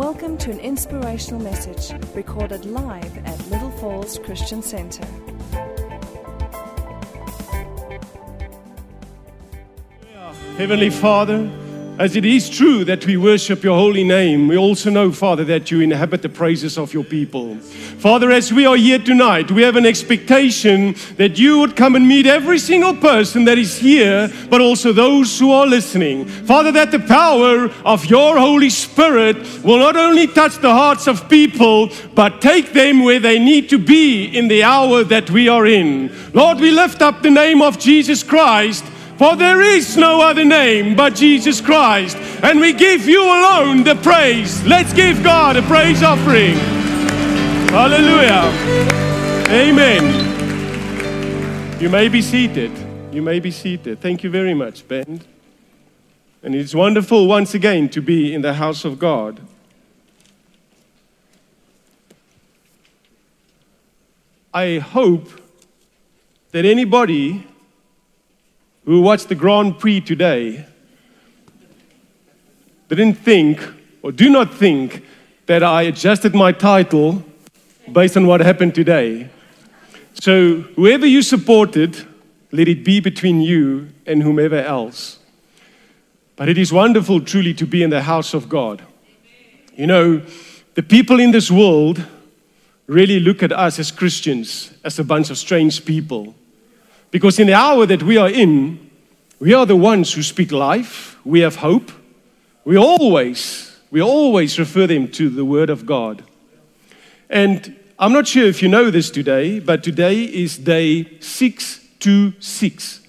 Welcome to an inspirational message recorded live at Little Falls Christian Center. Heavenly Father, as it is true that we worship your holy name, we also know, Father, that you inhabit the praises of your people. Father, as we are here tonight, we have an expectation that you would come and meet every single person that is here, but also those who are listening. Father, that the power of your Holy Spirit will not only touch the hearts of people, but take them where they need to be in the hour that we are in. Lord, we lift up the name of Jesus Christ. For there is no other name but Jesus Christ. And we give you alone the praise. Let's give God a praise offering. Hallelujah. Amen. You may be seated. You may be seated. Thank you very much, Ben. And it's wonderful once again to be in the house of God. I hope that anybody who watched the Grand Prix today didn't think or do not think that I adjusted my title based on what happened today. So, whoever you supported, let it be between you and whomever else. But it is wonderful, truly, to be in the house of God. You know, the people in this world really look at us as Christians as a bunch of strange people. Because in the hour that we are in, we are the ones who speak life, we have hope. We always, we always refer them to the Word of God. And I'm not sure if you know this today, but today is day 626,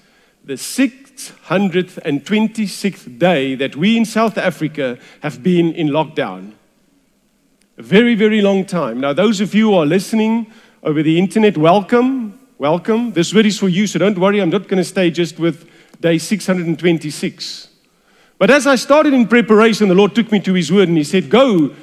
the 626th day that we in South Africa have been in lockdown. A very, very long time. Now, those of you who are listening over the internet, welcome. Welcome. This word is for you, so don't worry. I'm not going to stay just with day 626. But as I started in preparation, the Lord took me to His word and He said, Go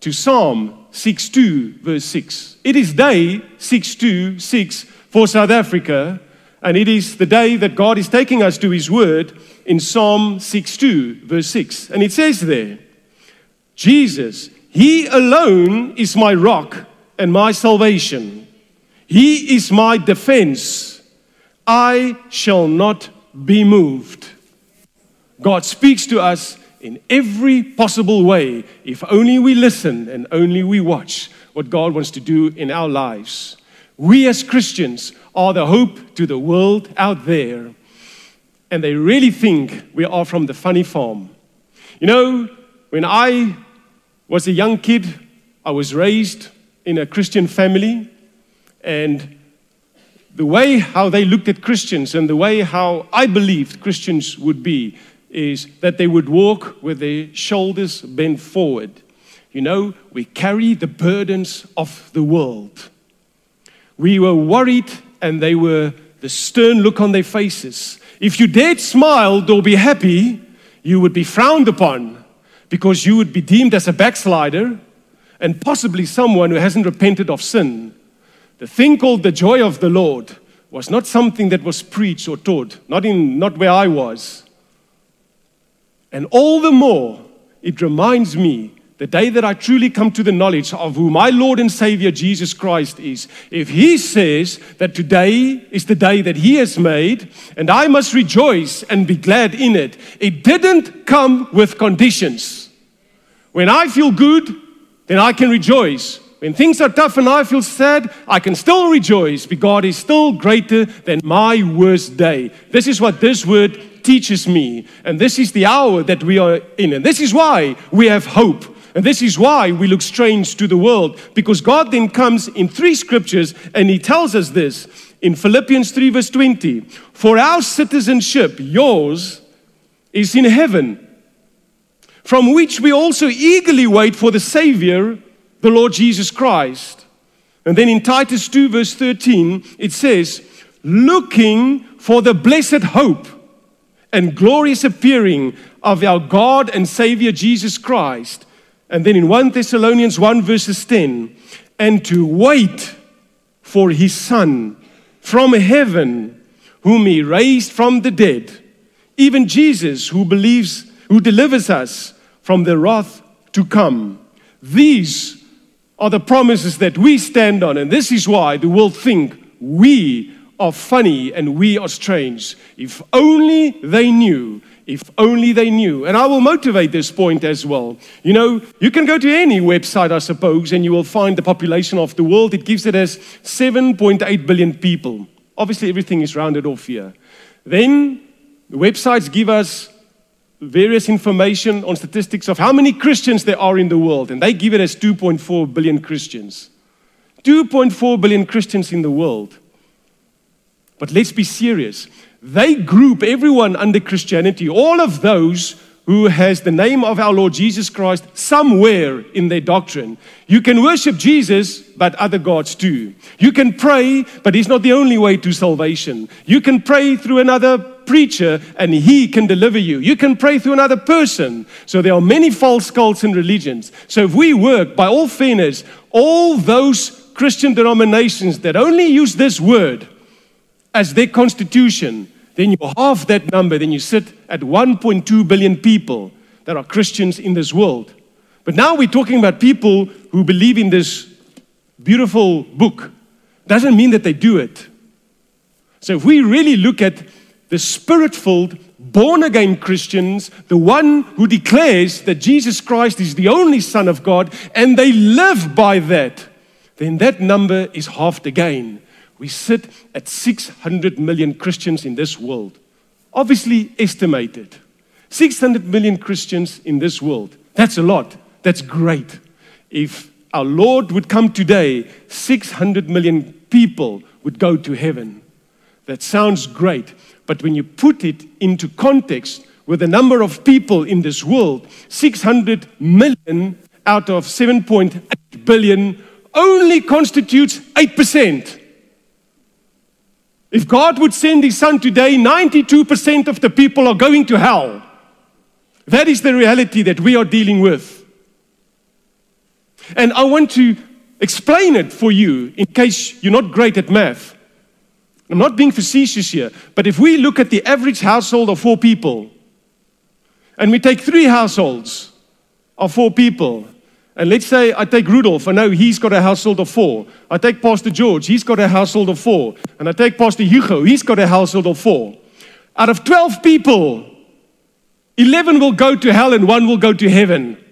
to Psalm 62, verse 6. It is day 626 for South Africa, and it is the day that God is taking us to His word in Psalm 62, verse 6. And it says there, Jesus, He alone is my rock and my salvation. He is my defense. I shall not be moved. God speaks to us in every possible way if only we listen and only we watch what God wants to do in our lives. We as Christians are the hope to the world out there. And they really think we are from the funny farm. You know, when I was a young kid, I was raised in a Christian family. And the way how they looked at Christians and the way how I believed Christians would be is that they would walk with their shoulders bent forward. You know, we carry the burdens of the world. We were worried, and they were the stern look on their faces. If you dared smile or be happy, you would be frowned upon because you would be deemed as a backslider and possibly someone who hasn't repented of sin. The thing called the joy of the Lord was not something that was preached or taught, not, in, not where I was. And all the more, it reminds me the day that I truly come to the knowledge of who my Lord and Savior Jesus Christ is, if He says that today is the day that He has made and I must rejoice and be glad in it, it didn't come with conditions. When I feel good, then I can rejoice. When things are tough and I feel sad, I can still rejoice because God is still greater than my worst day. This is what this word teaches me. And this is the hour that we are in. And this is why we have hope. And this is why we look strange to the world. Because God then comes in three scriptures and He tells us this in Philippians 3, verse 20 For our citizenship, yours, is in heaven, from which we also eagerly wait for the Savior the Lord Jesus Christ. And then in Titus 2, verse 13, it says, looking for the blessed hope and glorious appearing of our God and Savior Jesus Christ. And then in 1 Thessalonians 1, verses 10, and to wait for his Son from heaven, whom he raised from the dead, even Jesus, who believes, who delivers us from the wrath to come. These are the promises that we stand on, and this is why the world think we are funny and we are strange. If only they knew. If only they knew. And I will motivate this point as well. You know, you can go to any website, I suppose, and you will find the population of the world. It gives it as 7.8 billion people. Obviously, everything is rounded off here. Then, the websites give us various information on statistics of how many Christians there are in the world, and they give it as 2.4 billion Christians. 2.4 billion Christians in the world. But let's be serious. They group everyone under Christianity, all of those who has the name of our Lord Jesus Christ somewhere in their doctrine. You can worship Jesus, but other gods too. You can pray, but he's not the only way to salvation. You can pray through another preacher and he can deliver you. You can pray through another person. So there are many false cults and religions. So if we work, by all fairness, all those Christian denominations that only use this word as their constitution, then you half that number, then you sit at 1.2 billion people that are Christians in this world. But now we're talking about people who believe in this beautiful book. Doesn't mean that they do it. So if we really look at the spirit filled, born again Christians, the one who declares that Jesus Christ is the only Son of God, and they live by that, then that number is halved again. We sit at 600 million Christians in this world. Obviously estimated. 600 million Christians in this world. That's a lot. That's great. If our Lord would come today, 600 million people would go to heaven. That sounds great. But when you put it into context with the number of people in this world, 600 million out of 7.8 billion only constitutes 8%. If God would send His Son today, 92% of the people are going to hell. That is the reality that we are dealing with. And I want to explain it for you in case you're not great at math. I'm not being facetious here, but if we look at the average household of four people, and we take three households of four people, and let's say I take Rudolph, I know he's got a household of four. I take Pastor George, he's got a household of four. And I take Pastor Hugo, he's got a household of four. Out of 12 people, 11 will go to hell and one will go to heaven.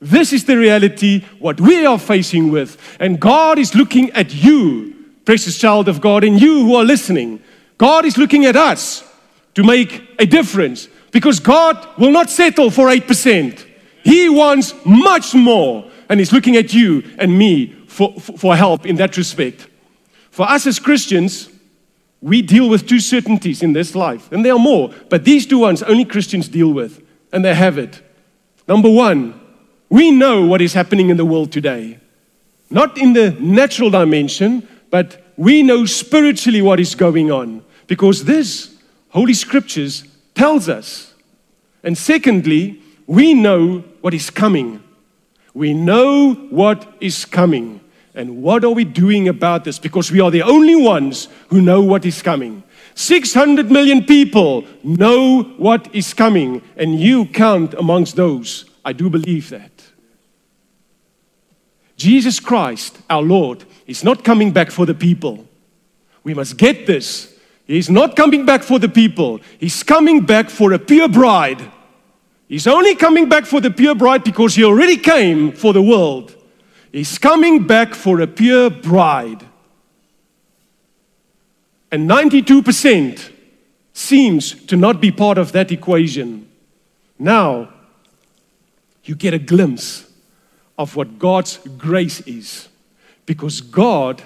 This is the reality, what we are facing with. And God is looking at you, precious child of God, and you who are listening. God is looking at us to make a difference because God will not settle for 8%. He wants much more, and He's looking at you and me for, for help in that respect. For us as Christians, we deal with two certainties in this life, and there are more, but these two ones only Christians deal with, and they have it. Number one, we know what is happening in the world today. Not in the natural dimension, but we know spiritually what is going on because this Holy Scriptures tells us. And secondly, we know what is coming. We know what is coming. And what are we doing about this? Because we are the only ones who know what is coming. 600 million people know what is coming, and you count amongst those. I do believe that. Jesus Christ, our Lord, is not coming back for the people. We must get this. He's not coming back for the people, He's coming back for a pure bride He's only coming back for the pure bride because he already came for the world. He's coming back for a pure bride. And 92% seems to not be part of that equation. Now, you get a glimpse of what God's grace is. Because God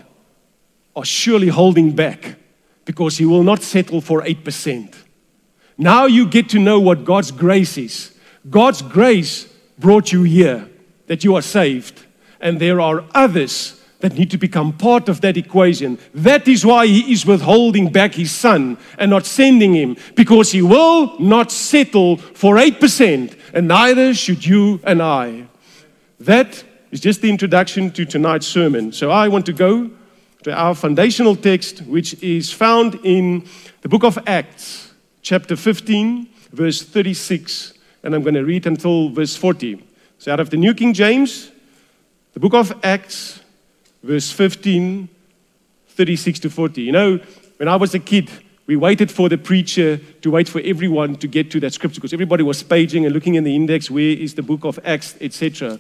are surely holding back because he will not settle for 8%. Now you get to know what God's grace is. God's grace brought you here, that you are saved. And there are others that need to become part of that equation. That is why he is withholding back his son and not sending him, because he will not settle for 8%, and neither should you and I. That is just the introduction to tonight's sermon. So I want to go to our foundational text, which is found in the book of Acts, chapter 15, verse 36 and I'm going to read until verse 40. So, out of the New King James, the book of Acts, verse 15, 36 to 40. You know, when I was a kid, we waited for the preacher to wait for everyone to get to that scripture because everybody was paging and looking in the index where is the book of Acts, etc.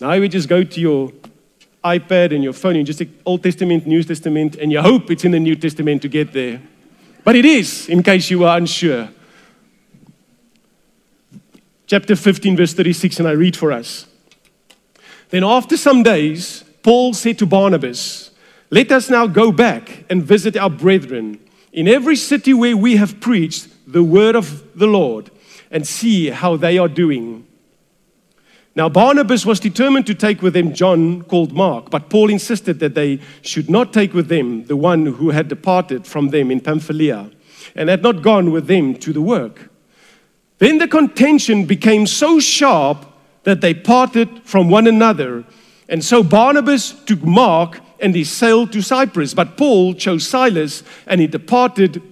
Now we just go to your iPad and your phone, and just take Old Testament, New Testament, and you hope it's in the New Testament to get there. But it is, in case you are unsure. Chapter 15, verse 36, and I read for us. Then after some days, Paul said to Barnabas, Let us now go back and visit our brethren in every city where we have preached the word of the Lord and see how they are doing. Now, Barnabas was determined to take with them John, called Mark, but Paul insisted that they should not take with them the one who had departed from them in Pamphylia and had not gone with them to the work. Then the contention became so sharp that they parted from one another. And so Barnabas took Mark and he sailed to Cyprus. But Paul chose Silas and he departed,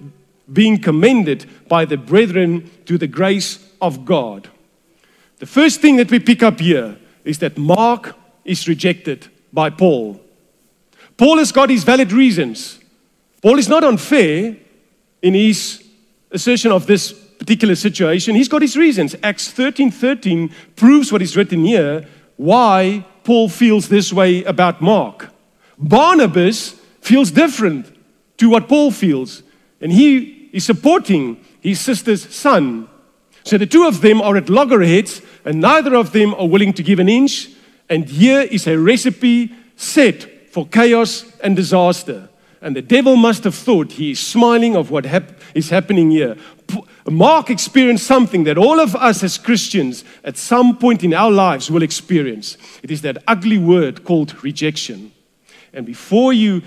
being commended by the brethren to the grace of God. The first thing that we pick up here is that Mark is rejected by Paul. Paul has got his valid reasons. Paul is not unfair in his assertion of this particular situation. He's got his reasons. Acts 13 13 proves what is written here why Paul feels this way about Mark. Barnabas feels different to what Paul feels, and he is supporting his sister's son. So the two of them are at loggerheads, and neither of them are willing to give an inch. And here is a recipe set for chaos and disaster. And the devil must have thought he is smiling of what hap- is happening here. Mark experienced something that all of us as Christians at some point in our lives will experience. It is that ugly word called rejection. And before you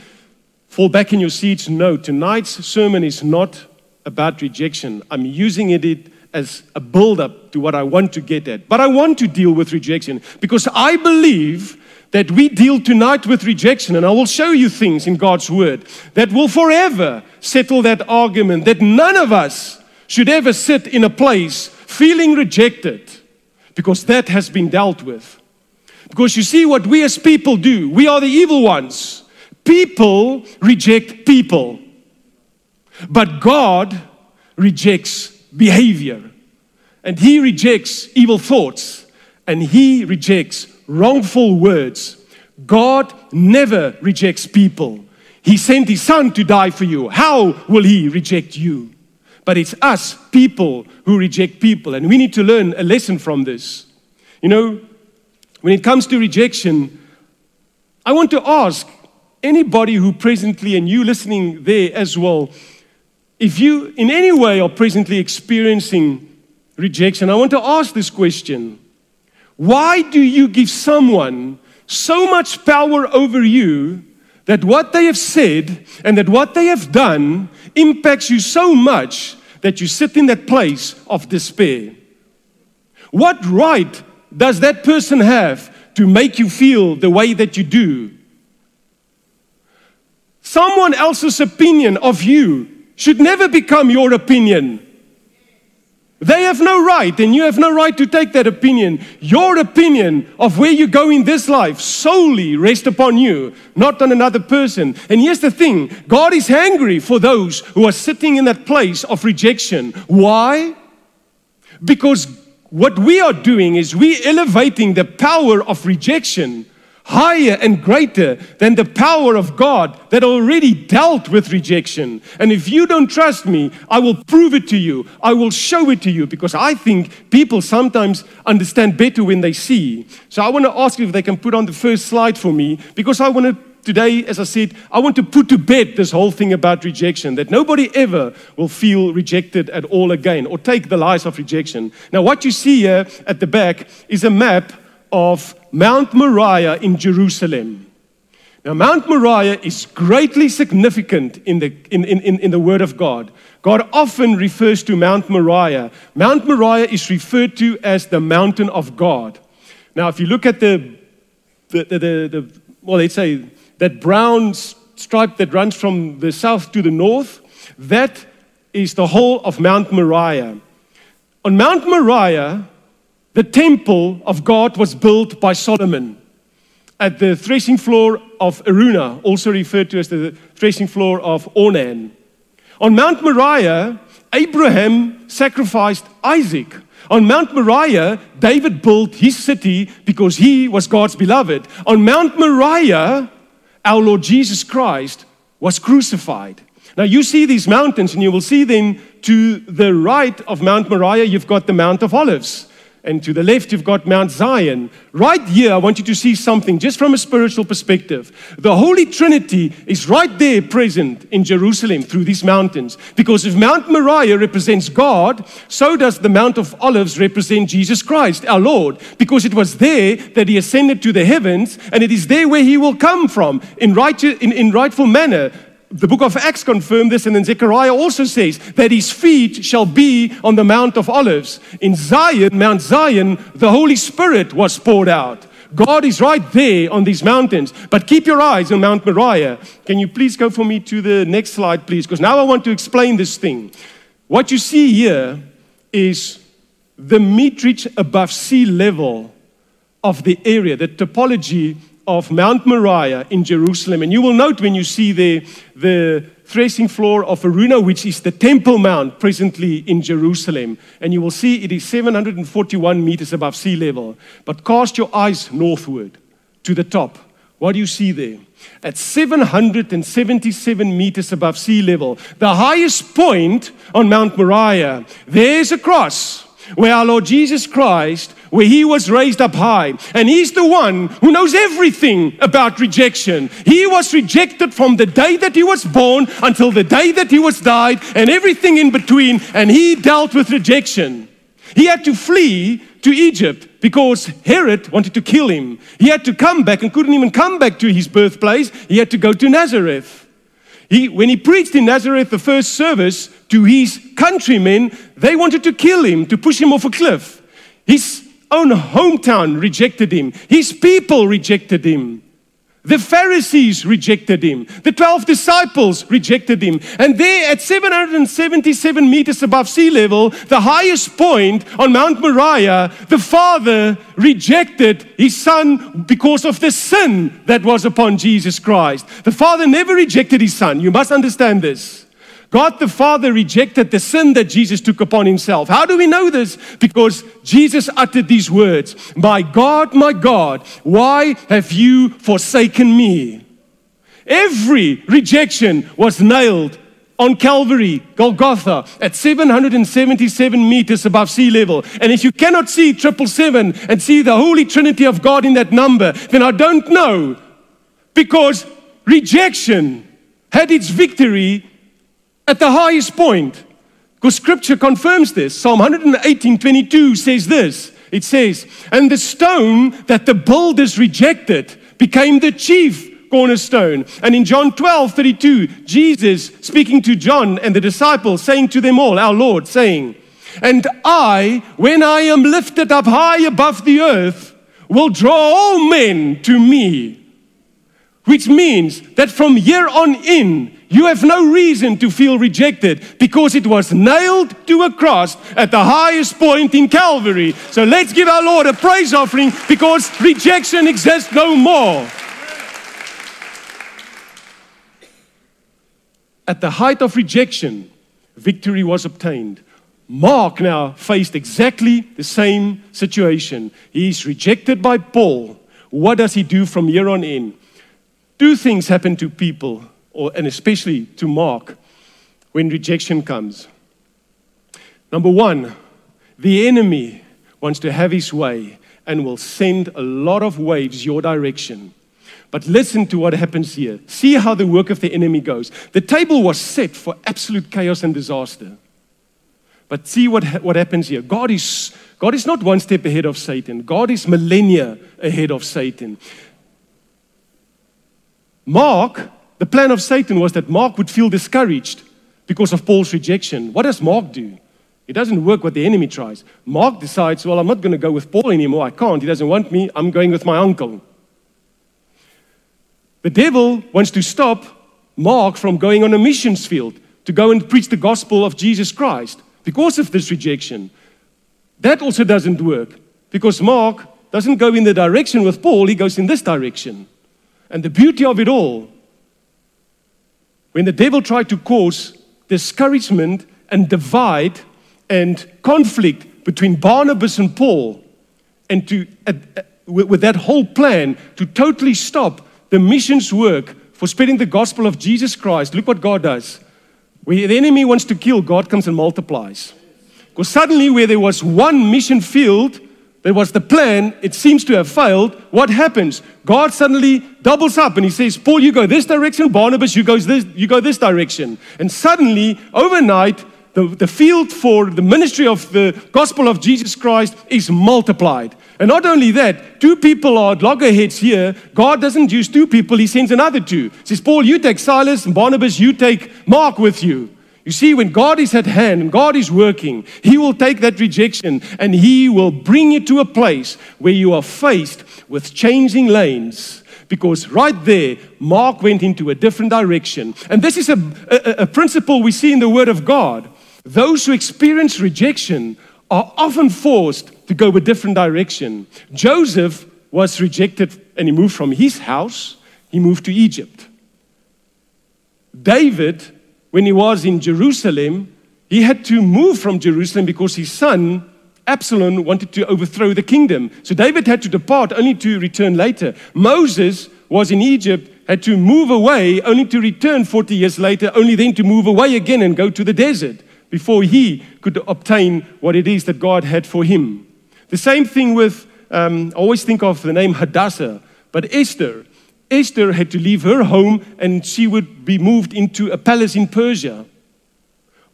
fall back in your seats, know tonight's sermon is not about rejection. I'm using it as a build up to what I want to get at. But I want to deal with rejection because I believe that we deal tonight with rejection, and I will show you things in God's Word that will forever settle that argument that none of us should ever sit in a place feeling rejected because that has been dealt with. Because you see, what we as people do, we are the evil ones. People reject people, but God rejects behavior, and He rejects evil thoughts, and He rejects wrongful words. God never rejects people. He sent His Son to die for you. How will He reject you? But it's us, people, who reject people, and we need to learn a lesson from this. You know, when it comes to rejection, I want to ask anybody who presently, and you listening there as well, if you in any way are presently experiencing rejection, I want to ask this question Why do you give someone so much power over you that what they have said and that what they have done impacts you so much that you sit in that place of despair? What right does that person have to make you feel the way that you do? Someone else's opinion of you should never become your opinion. They have no right, and you have no right to take that opinion. Your opinion of where you go in this life solely rests upon you, not on another person. And here's the thing God is angry for those who are sitting in that place of rejection. Why? Because what we are doing is we elevating the power of rejection higher and greater than the power of God that already dealt with rejection. And if you don't trust me, I will prove it to you. I will show it to you because I think people sometimes understand better when they see. So I want to ask you if they can put on the first slide for me because I want to today, as I said, I want to put to bed this whole thing about rejection, that nobody ever will feel rejected at all again or take the lies of rejection. Now, what you see here at the back is a map of Mount Moriah in Jerusalem. Now, Mount Moriah is greatly significant in the, in, in, in the Word of God. God often refers to Mount Moriah. Mount Moriah is referred to as the mountain of God. Now, if you look at the, the, the, the, well, let's say that brown stripe that runs from the south to the north, that is the whole of Mount Moriah. On Mount Moriah, the temple of God was built by Solomon at the threshing floor of Araunah, also referred to as the threshing floor of Ornan. On Mount Moriah, Abraham sacrificed Isaac. On Mount Moriah, David built his city because he was God's beloved. On Mount Moriah, our Lord Jesus Christ was crucified. Now, you see these mountains, and you will see them to the right of Mount Moriah, you've got the Mount of Olives. And to the left, you've got Mount Zion. Right here, I want you to see something just from a spiritual perspective. The Holy Trinity is right there present in Jerusalem through these mountains. Because if Mount Moriah represents God, so does the Mount of Olives represent Jesus Christ, our Lord. Because it was there that he ascended to the heavens, and it is there where he will come from in, right, in, in rightful manner the book of Acts confirmed this, and then Zechariah also says that his feet shall be on the Mount of Olives. In Zion, Mount Zion, the Holy Spirit was poured out. God is right there on these mountains. But keep your eyes on Mount Moriah. Can you please go for me to the next slide, please? Because now I want to explain this thing. What you see here is the meterage above sea level of the area, the topology of Mount Moriah in Jerusalem. And you will note when you see the, the threshing floor of Araunah, which is the Temple Mount presently in Jerusalem. And you will see it is 741 meters above sea level. But cast your eyes northward to the top. What do you see there? At 777 meters above sea level, the highest point on Mount Moriah, there's a cross where our Lord Jesus Christ where he was raised up high. And he's the one who knows everything about rejection. He was rejected from the day that he was born until the day that he was died and everything in between. And he dealt with rejection. He had to flee to Egypt because Herod wanted to kill him. He had to come back and couldn't even come back to his birthplace. He had to go to Nazareth. He, when he preached in Nazareth, the first service to his countrymen, they wanted to kill him, to push him off a cliff. His own hometown rejected him. His people rejected him. The Pharisees rejected him. The 12 disciples rejected him. And there at 777 meters above sea level, the highest point on Mount Moriah, the Father rejected his Son because of the sin that was upon Jesus Christ. The Father never rejected his Son. You must understand this. God the Father rejected the sin that Jesus took upon himself. How do we know this? Because Jesus uttered these words My God, my God, why have you forsaken me? Every rejection was nailed on Calvary, Golgotha, at 777 meters above sea level. And if you cannot see triple seven and see the Holy Trinity of God in that number, then I don't know. Because rejection had its victory at the highest point. Because scripture confirms this. Psalm 118 22 says this it says, And the stone that the builders rejected became the chief cornerstone. And in John 12 32, Jesus speaking to John and the disciples, saying to them all, Our Lord, saying, And I, when I am lifted up high above the earth, will draw all men to me. Which means that from here on in, you have no reason to feel rejected because it was nailed to a cross at the highest point in Calvary. So let's give our Lord a praise offering because rejection exists no more. At the height of rejection, victory was obtained. Mark now faced exactly the same situation. He is rejected by Paul. What does he do from here on in? Two things happen to people or, and especially to Mark, when rejection comes. Number one, the enemy wants to have his way and will send a lot of waves your direction. But listen to what happens here. See how the work of the enemy goes. The table was set for absolute chaos and disaster. But see what, what happens here. God is, God is not one step ahead of Satan, God is millennia ahead of Satan. Mark the plan of Satan was that Mark would feel discouraged because of Paul's rejection. What does Mark do? It doesn't work what the enemy tries. Mark decides, well, I'm not going to go with Paul anymore. I can't. He doesn't want me. I'm going with my uncle. The devil wants to stop Mark from going on a missions field to go and preach the gospel of Jesus Christ because of this rejection. That also doesn't work. Because Mark doesn't go in the direction with Paul, he goes in this direction. And the beauty of it all, when the devil tried to cause discouragement and divide and conflict between Barnabas and Paul, and to, uh, uh, with, with that whole plan to totally stop the missions work for spreading the gospel of Jesus Christ, look what God does. Where the enemy wants to kill, God comes and multiplies. Because suddenly, where there was one mission field, there was the plan, it seems to have failed. What happens? God suddenly doubles up and he says, Paul, you go this direction, Barnabas, you, goes this, you go this direction. And suddenly, overnight, the, the field for the ministry of the gospel of Jesus Christ is multiplied. And not only that, two people are loggerheads here. God doesn't use two people, He sends another two. He says, Paul, you take Silas, and Barnabas, you take Mark with you. You see, when God is at hand and God is working, He will take that rejection and He will bring you to a place where you are faced with changing lanes. Because right there, Mark went into a different direction. And this is a, a, a principle we see in the Word of God. Those who experience rejection are often forced to go a different direction. Joseph was rejected and he moved from his house, he moved to Egypt. David, when he was in Jerusalem, he had to move from Jerusalem because his son Absalom wanted to overthrow the kingdom. So David had to depart only to return later. Moses was in Egypt, had to move away only to return 40 years later, only then to move away again and go to the desert before he could obtain what it is that God had for him. The same thing with, um, I always think of the name Hadassah, but Esther. Esther had to leave her home and she would be moved into a palace in Persia.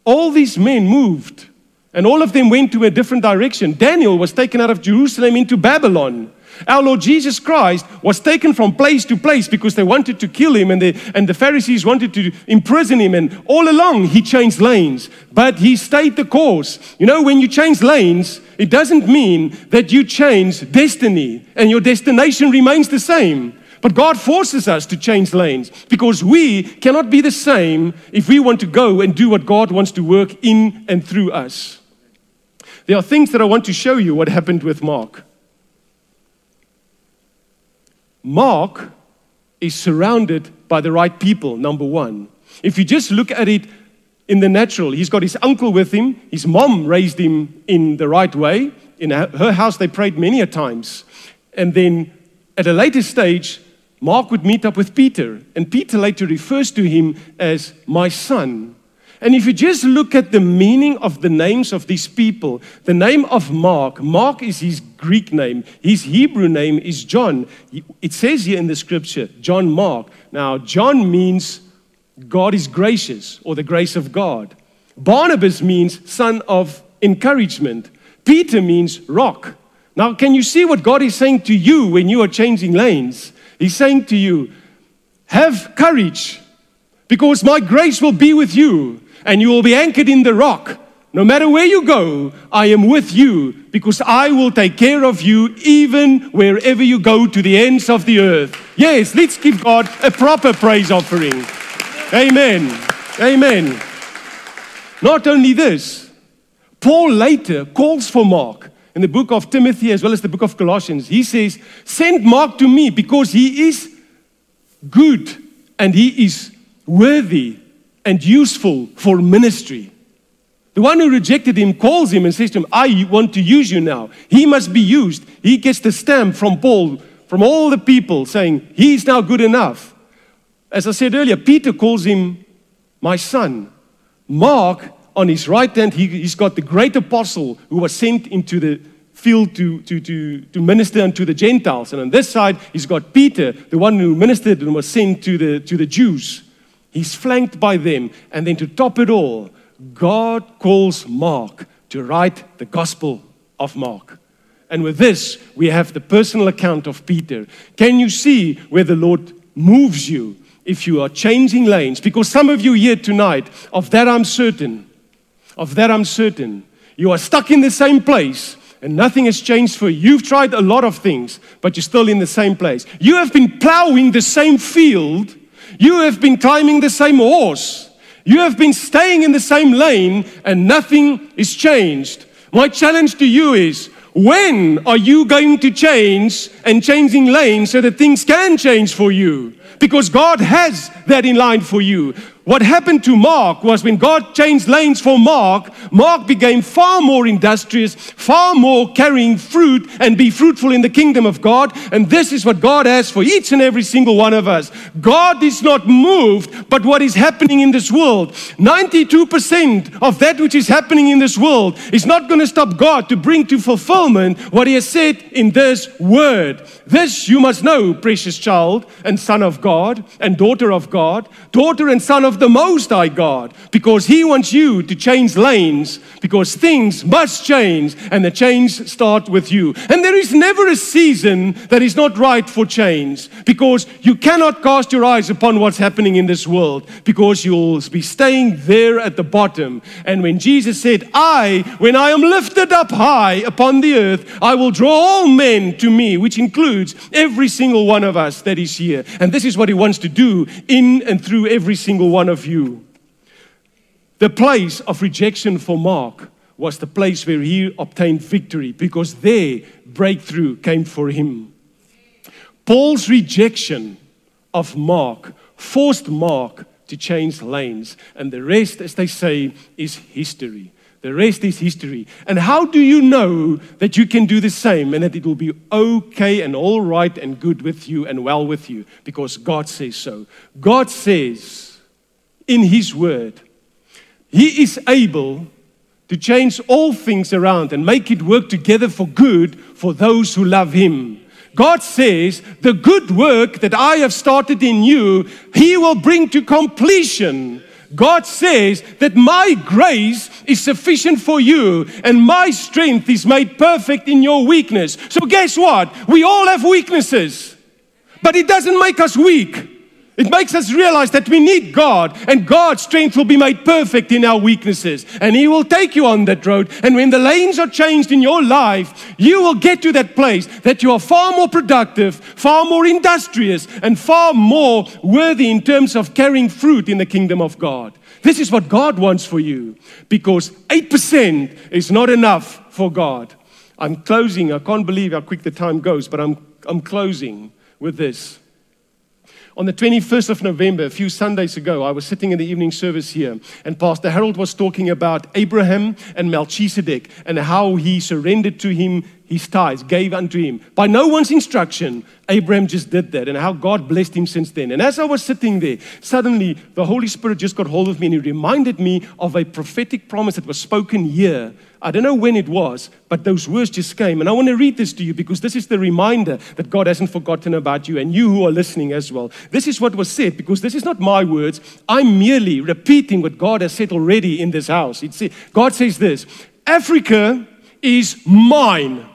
All these men moved and all of them went to a different direction. Daniel was taken out of Jerusalem into Babylon. Our Lord Jesus Christ was taken from place to place because they wanted to kill him and the, and the Pharisees wanted to imprison him. And all along, he changed lanes, but he stayed the course. You know, when you change lanes, it doesn't mean that you change destiny and your destination remains the same. But God forces us to change lanes because we cannot be the same if we want to go and do what God wants to work in and through us. There are things that I want to show you what happened with Mark. Mark is surrounded by the right people, number one. If you just look at it in the natural, he's got his uncle with him, his mom raised him in the right way. In her house, they prayed many a times. And then at a later stage, Mark would meet up with Peter, and Peter later refers to him as my son. And if you just look at the meaning of the names of these people, the name of Mark, Mark is his Greek name, his Hebrew name is John. It says here in the scripture, John Mark. Now, John means God is gracious or the grace of God. Barnabas means son of encouragement. Peter means rock. Now, can you see what God is saying to you when you are changing lanes? He's saying to you, have courage because my grace will be with you and you will be anchored in the rock. No matter where you go, I am with you because I will take care of you even wherever you go to the ends of the earth. Yes, let's give God a proper praise offering. Amen. Amen. Not only this, Paul later calls for Mark in the book of Timothy as well as the book of Colossians. He says, Send Mark to me because he is good and he is worthy and useful for ministry. The one who rejected him calls him and says to him, I want to use you now. He must be used. He gets the stamp from Paul, from all the people saying, He's now good enough. As I said earlier, Peter calls him my son. Mark, on his right hand, he, has got the great apostle who was sent into the field to, to, to, to minister unto the Gentiles. And on this side, he's got Peter, the one who ministered and was sent to the, to the Jews. He's flanked by them. And then to top it all, God calls Mark to write the Gospel of Mark. And with this, we have the personal account of Peter. Can you see where the Lord moves you if you are changing lanes? Because some of you here tonight, of that I'm certain, of that I'm certain, you are stuck in the same place and nothing has changed for you. You've tried a lot of things, but you're still in the same place. You have been plowing the same field you have been climbing the same horse. You have been staying in the same lane and nothing is changed. My challenge to you is When are you going to change and changing lanes so that things can change for you? Because God has that in line for you. What happened to Mark was when God changed lanes for Mark, Mark became far more industrious, far more carrying fruit and be fruitful in the kingdom of God. And this is what God has for each and every single one of us. God is not moved but what is happening in this world. 92% of that which is happening in this world is not going to stop God to bring to fulfillment what He has said in this word. This you must know, precious child and son of God and daughter of God, daughter and son of the Most High God, because He wants you to change lanes, because things must change, and the change starts with you. And there is never a season that is not right for change, because you cannot cast your eyes upon what's happening in this world, because you'll be staying there at the bottom. And when Jesus said, I, when I am lifted up high upon the earth, I will draw all men to me, which includes every single one of us that is here. And this is what He wants to do in and through every single one of you. The place of rejection for Mark was the place where he obtained victory because there breakthrough came for him. Paul's rejection of Mark forced Mark to change lanes, and the rest, as they say, is history. The rest is history. And how do you know that you can do the same and that it will be okay and all right and good with you and well with you? Because God says so. God says in His Word, He is able to change all things around and make it work together for good for those who love Him. God says, The good work that I have started in you, He will bring to completion. God says that my grace is sufficient for you and my strength is made perfect in your weakness. So, guess what? We all have weaknesses, but it doesn't make us weak. It makes us realize that we need God, and God's strength will be made perfect in our weaknesses. And He will take you on that road. And when the lanes are changed in your life, you will get to that place that you are far more productive, far more industrious, and far more worthy in terms of carrying fruit in the kingdom of God. This is what God wants for you because 8% is not enough for God. I'm closing. I can't believe how quick the time goes, but I'm, I'm closing with this. On the 21st of November, a few Sundays ago, I was sitting in the evening service here, and Pastor Harold was talking about Abraham and Melchizedek and how he surrendered to him his tithes, gave unto him. By no one's instruction, Abraham just did that, and how God blessed him since then. And as I was sitting there, suddenly the Holy Spirit just got hold of me and he reminded me of a prophetic promise that was spoken here I don't know when it was, but those words just came. And I want to read this to you because this is the reminder that God hasn't forgotten about you and you who are listening as well. This is what was said because this is not my words. I'm merely repeating what God has said already in this house. It's, God says this Africa is mine.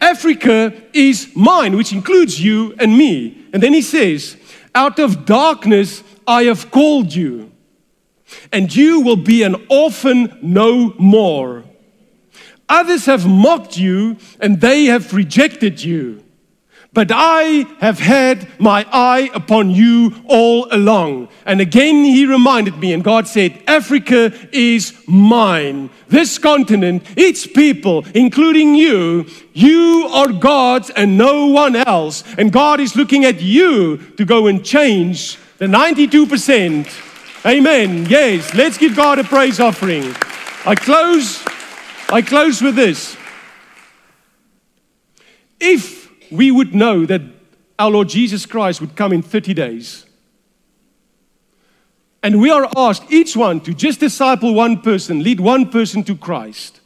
Africa is mine, which includes you and me. And then he says, Out of darkness I have called you and you will be an orphan no more. Others have mocked you and they have rejected you. But I have had my eye upon you all along. And again, he reminded me, and God said, Africa is mine. This continent, its people, including you, you are God's and no one else. And God is looking at you to go and change the 92% Amen. Yes, let's give God a praise offering. I close I close with this. If we would know that our Lord Jesus Christ would come in 30 days, and we are asked each one to just disciple one person, lead one person to Christ,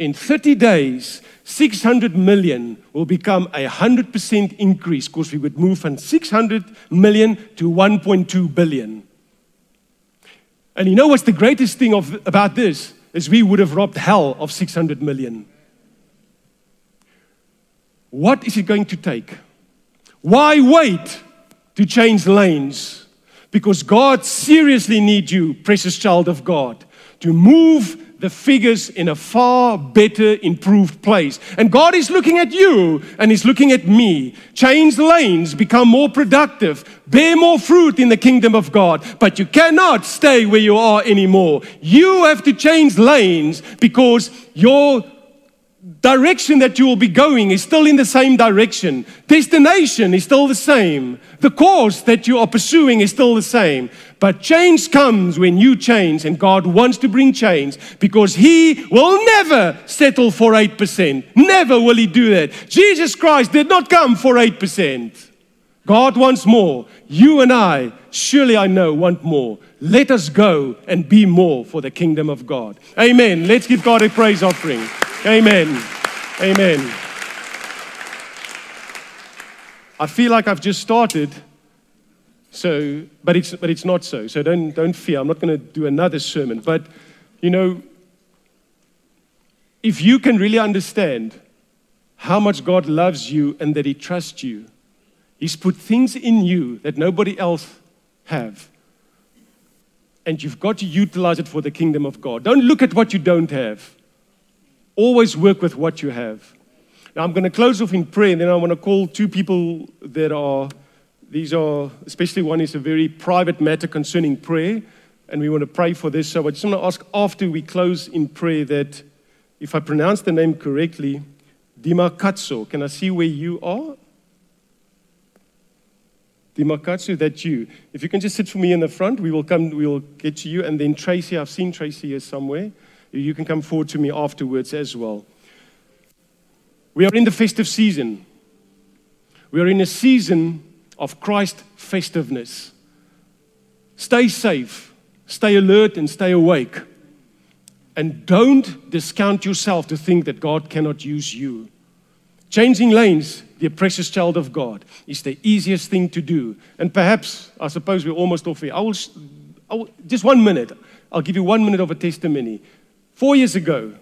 in 30 days, 600 million will become a 100% increase because we would move from 600 million to 1.2 billion. And you know what's the greatest thing of, about this? Is we would have robbed hell of 600 million. What is it going to take? Why wait to change lanes? Because God seriously needs you, precious child of God, to move the figures in a far better, improved place. And God is looking at you and He's looking at me. Change lanes, become more productive, bear more fruit in the kingdom of God. But you cannot stay where you are anymore. You have to change lanes because your direction that you will be going is still in the same direction. Destination is still the same. The course that you are pursuing is still the same. But change comes when you change, and God wants to bring change because He will never settle for 8%. Never will He do that. Jesus Christ did not come for 8%. God wants more. You and I, surely I know, want more. Let us go and be more for the kingdom of God. Amen. Let's give God a praise offering. Amen. Amen. I feel like I've just started. So, but it's, but it's not so. So don't, don't fear. I'm not going to do another sermon. But, you know, if you can really understand how much God loves you and that He trusts you, He's put things in you that nobody else have. And you've got to utilize it for the kingdom of God. Don't look at what you don't have. Always work with what you have. Now, I'm going to close off in prayer, and then I want to call two people that are, these are, especially one is a very private matter concerning prayer, and we want to pray for this. So I just want to ask after we close in prayer that if I pronounce the name correctly, Dima Katso, can I see where you are? Dimakatso, that you. If you can just sit for me in the front, we will come, we will get to you. And then Tracy, I've seen Tracy here somewhere. You can come forward to me afterwards as well. We are in the festive season. We are in a season of Christ festiveness. Stay safe, stay alert, and stay awake. And don't discount yourself to think that God cannot use you. Changing lanes, dear precious child of God, is the easiest thing to do. And perhaps, I suppose we're almost off here. I will, I will, just one minute. I'll give you one minute of a testimony. Four years ago,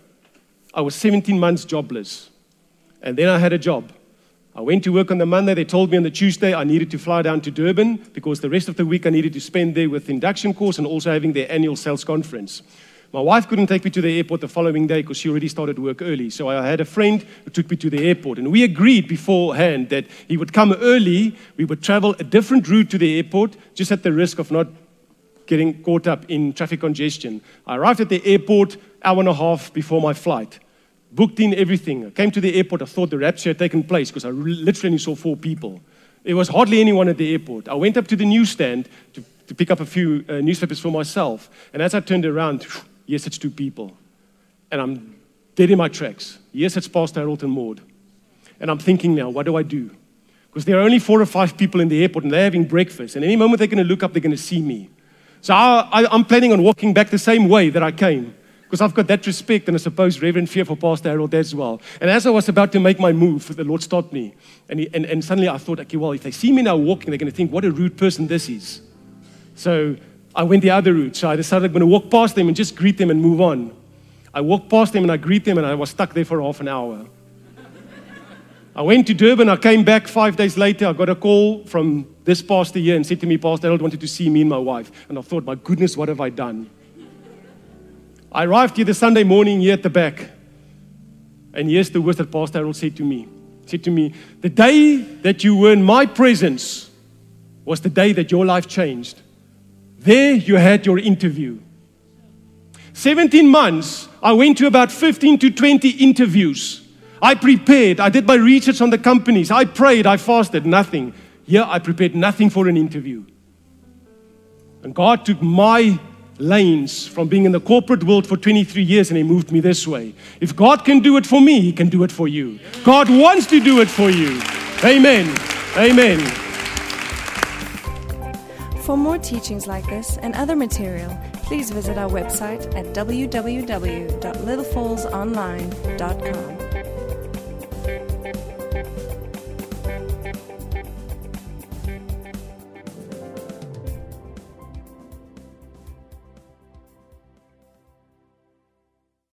I was 17 months jobless. And then I had a job. I went to work on the Monday. They told me on the Tuesday I needed to fly down to Durban because the rest of the week I needed to spend there with induction course and also having their annual sales conference. My wife couldn't take me to the airport the following day because she already started work early. So I had a friend who took me to the airport. And we agreed beforehand that he would come early. We would travel a different route to the airport, just at the risk of not getting caught up in traffic congestion. I arrived at the airport hour and a half before my flight. Booked in everything. I came to the airport. I thought the rapture had taken place because I literally saw four people. There was hardly anyone at the airport. I went up to the newsstand to, to pick up a few uh, newspapers for myself. And as I turned around, Yes, it's two people. And I'm dead in my tracks. Yes, it's Pastor Harold and Maud. And I'm thinking now, what do I do? Because there are only four or five people in the airport and they're having breakfast. And any moment they're going to look up, they're going to see me. So I, am planning on walking back the same way that I came. Because I've got that respect and I suppose reverent fear for Pastor Harold as well. And as I was about to make my move, the Lord stopped me. And, he, and, and suddenly I thought, okay, well, if they see me now walking, they're going to think, what a rude person this is. So I went the other route. So I decided I'm going to walk past them and just greet them and move on. I walked past them and I greet them and I was stuck there for half an hour. I went to Durban. I came back five days later. I got a call from this pastor here and said to me, Pastor Harold wanted to see me and my wife. And I thought, my goodness, what have I done? I arrived here the Sunday morning here at the back. And here's the words that Pastor Harold said to me. Said to me, The day that you were in my presence was the day that your life changed. There you had your interview. 17 months, I went to about 15 to 20 interviews. I prepared, I did my research on the companies, I prayed, I fasted, nothing. Here I prepared nothing for an interview. And God took my lanes from being in the corporate world for 23 years and He moved me this way. If God can do it for me, He can do it for you. God wants to do it for you. Amen. Amen. For more teachings like this and other material, please visit our website at www.littlefallsonline.com.